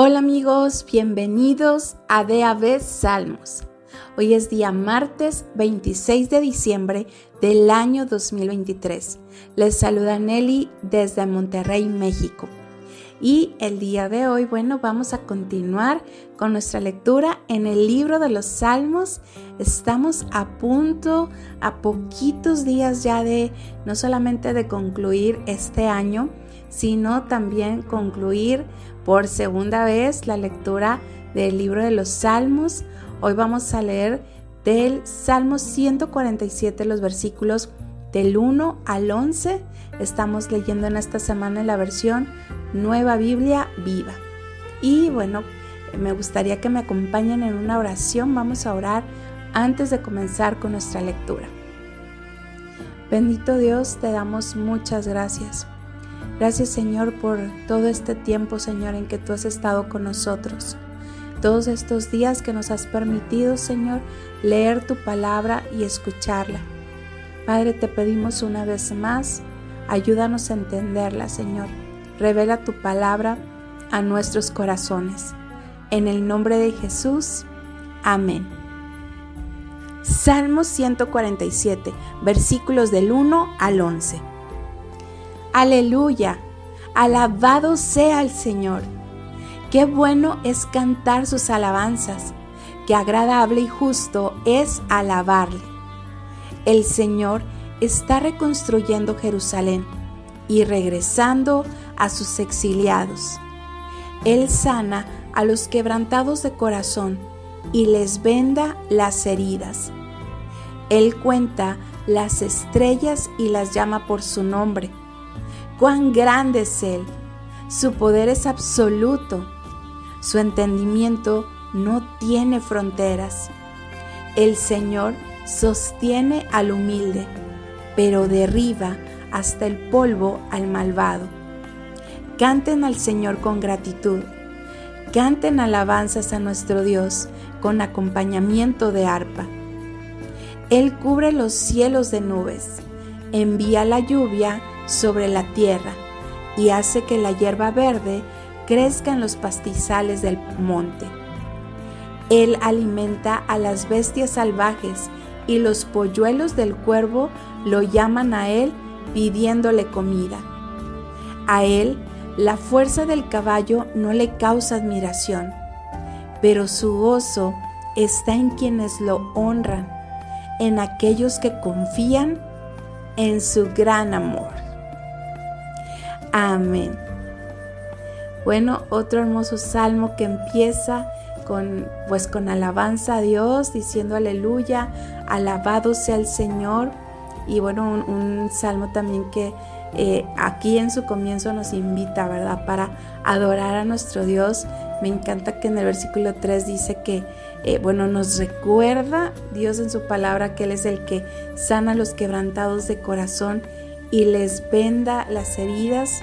Hola amigos, bienvenidos a DAB Salmos. Hoy es día martes 26 de diciembre del año 2023. Les saluda Nelly desde Monterrey, México. Y el día de hoy, bueno, vamos a continuar con nuestra lectura en el libro de los Salmos. Estamos a punto, a poquitos días ya de, no solamente de concluir este año, sino también concluir por segunda vez la lectura del libro de los Salmos. Hoy vamos a leer del Salmo 147 los versículos del 1 al 11. Estamos leyendo en esta semana la versión Nueva Biblia Viva. Y bueno, me gustaría que me acompañen en una oración. Vamos a orar antes de comenzar con nuestra lectura. Bendito Dios, te damos muchas gracias Gracias Señor por todo este tiempo, Señor, en que tú has estado con nosotros. Todos estos días que nos has permitido, Señor, leer tu palabra y escucharla. Padre, te pedimos una vez más, ayúdanos a entenderla, Señor. Revela tu palabra a nuestros corazones. En el nombre de Jesús. Amén. Salmo 147, versículos del 1 al 11. Aleluya, alabado sea el Señor. Qué bueno es cantar sus alabanzas, qué agradable y justo es alabarle. El Señor está reconstruyendo Jerusalén y regresando a sus exiliados. Él sana a los quebrantados de corazón y les venda las heridas. Él cuenta las estrellas y las llama por su nombre cuán grande es Él. Su poder es absoluto. Su entendimiento no tiene fronteras. El Señor sostiene al humilde, pero derriba hasta el polvo al malvado. Canten al Señor con gratitud. Canten alabanzas a nuestro Dios con acompañamiento de arpa. Él cubre los cielos de nubes, envía la lluvia sobre la tierra y hace que la hierba verde crezca en los pastizales del monte. Él alimenta a las bestias salvajes y los polluelos del cuervo lo llaman a él pidiéndole comida. A él la fuerza del caballo no le causa admiración, pero su gozo está en quienes lo honran, en aquellos que confían en su gran amor. Amén. Bueno, otro hermoso salmo que empieza con pues con alabanza a Dios, diciendo aleluya, alabado sea el Señor. Y bueno, un, salmo también que eh, aquí en su comienzo nos invita, ¿verdad? Para adorar a nuestro Dios. Me encanta que en el versículo 3 dice que, eh, bueno, nos recuerda Dios en su palabra que Él es el que sana a los quebrantados de corazón y les venda las heridas.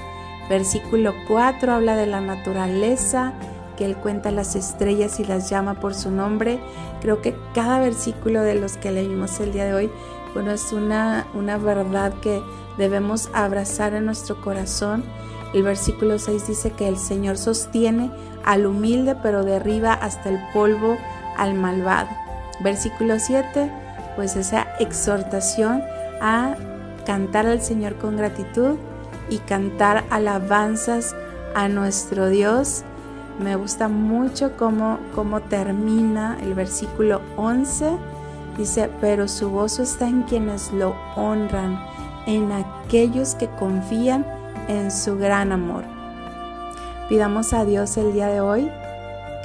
Versículo 4 habla de la naturaleza, que Él cuenta las estrellas y las llama por su nombre. Creo que cada versículo de los que leímos el día de hoy, bueno, es una, una verdad que debemos abrazar en nuestro corazón. El versículo 6 dice que el Señor sostiene al humilde, pero derriba hasta el polvo al malvado. Versículo 7, pues esa exhortación a cantar al Señor con gratitud y cantar alabanzas a nuestro Dios. Me gusta mucho cómo, cómo termina el versículo 11. Dice, pero su gozo está en quienes lo honran, en aquellos que confían en su gran amor. Pidamos a Dios el día de hoy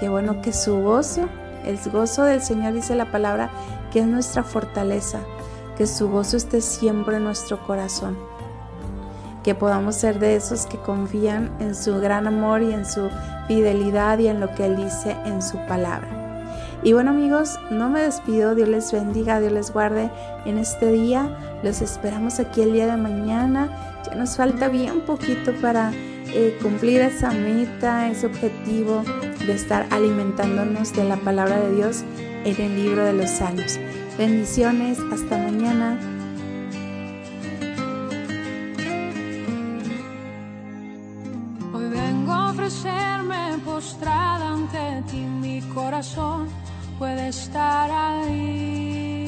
que bueno que su gozo, el gozo del Señor dice la palabra, que es nuestra fortaleza, que su gozo esté siempre en nuestro corazón, que podamos ser de esos que confían en su gran amor y en su fidelidad y en lo que Él dice en su palabra. Y bueno amigos, no me despido, Dios les bendiga, Dios les guarde en este día, los esperamos aquí el día de mañana, ya nos falta bien poquito para eh, cumplir esa meta, ese objetivo de estar alimentándonos de la palabra de Dios en el libro de los Salmos. Bendiciones, hasta mañana. Hoy vengo a ofrecerme postrada ante ti, mi corazón puede estar ahí.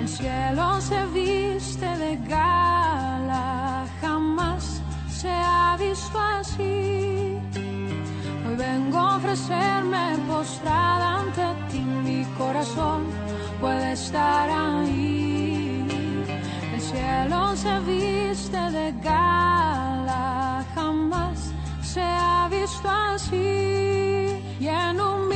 El cielo se viste de gala, jamás se ha visto así. Hoy vengo a ofrecerme postrada ante ti, mi corazón puede estar ahí. El cielo se viste de gala, jamás se ha visto así. Y en humilde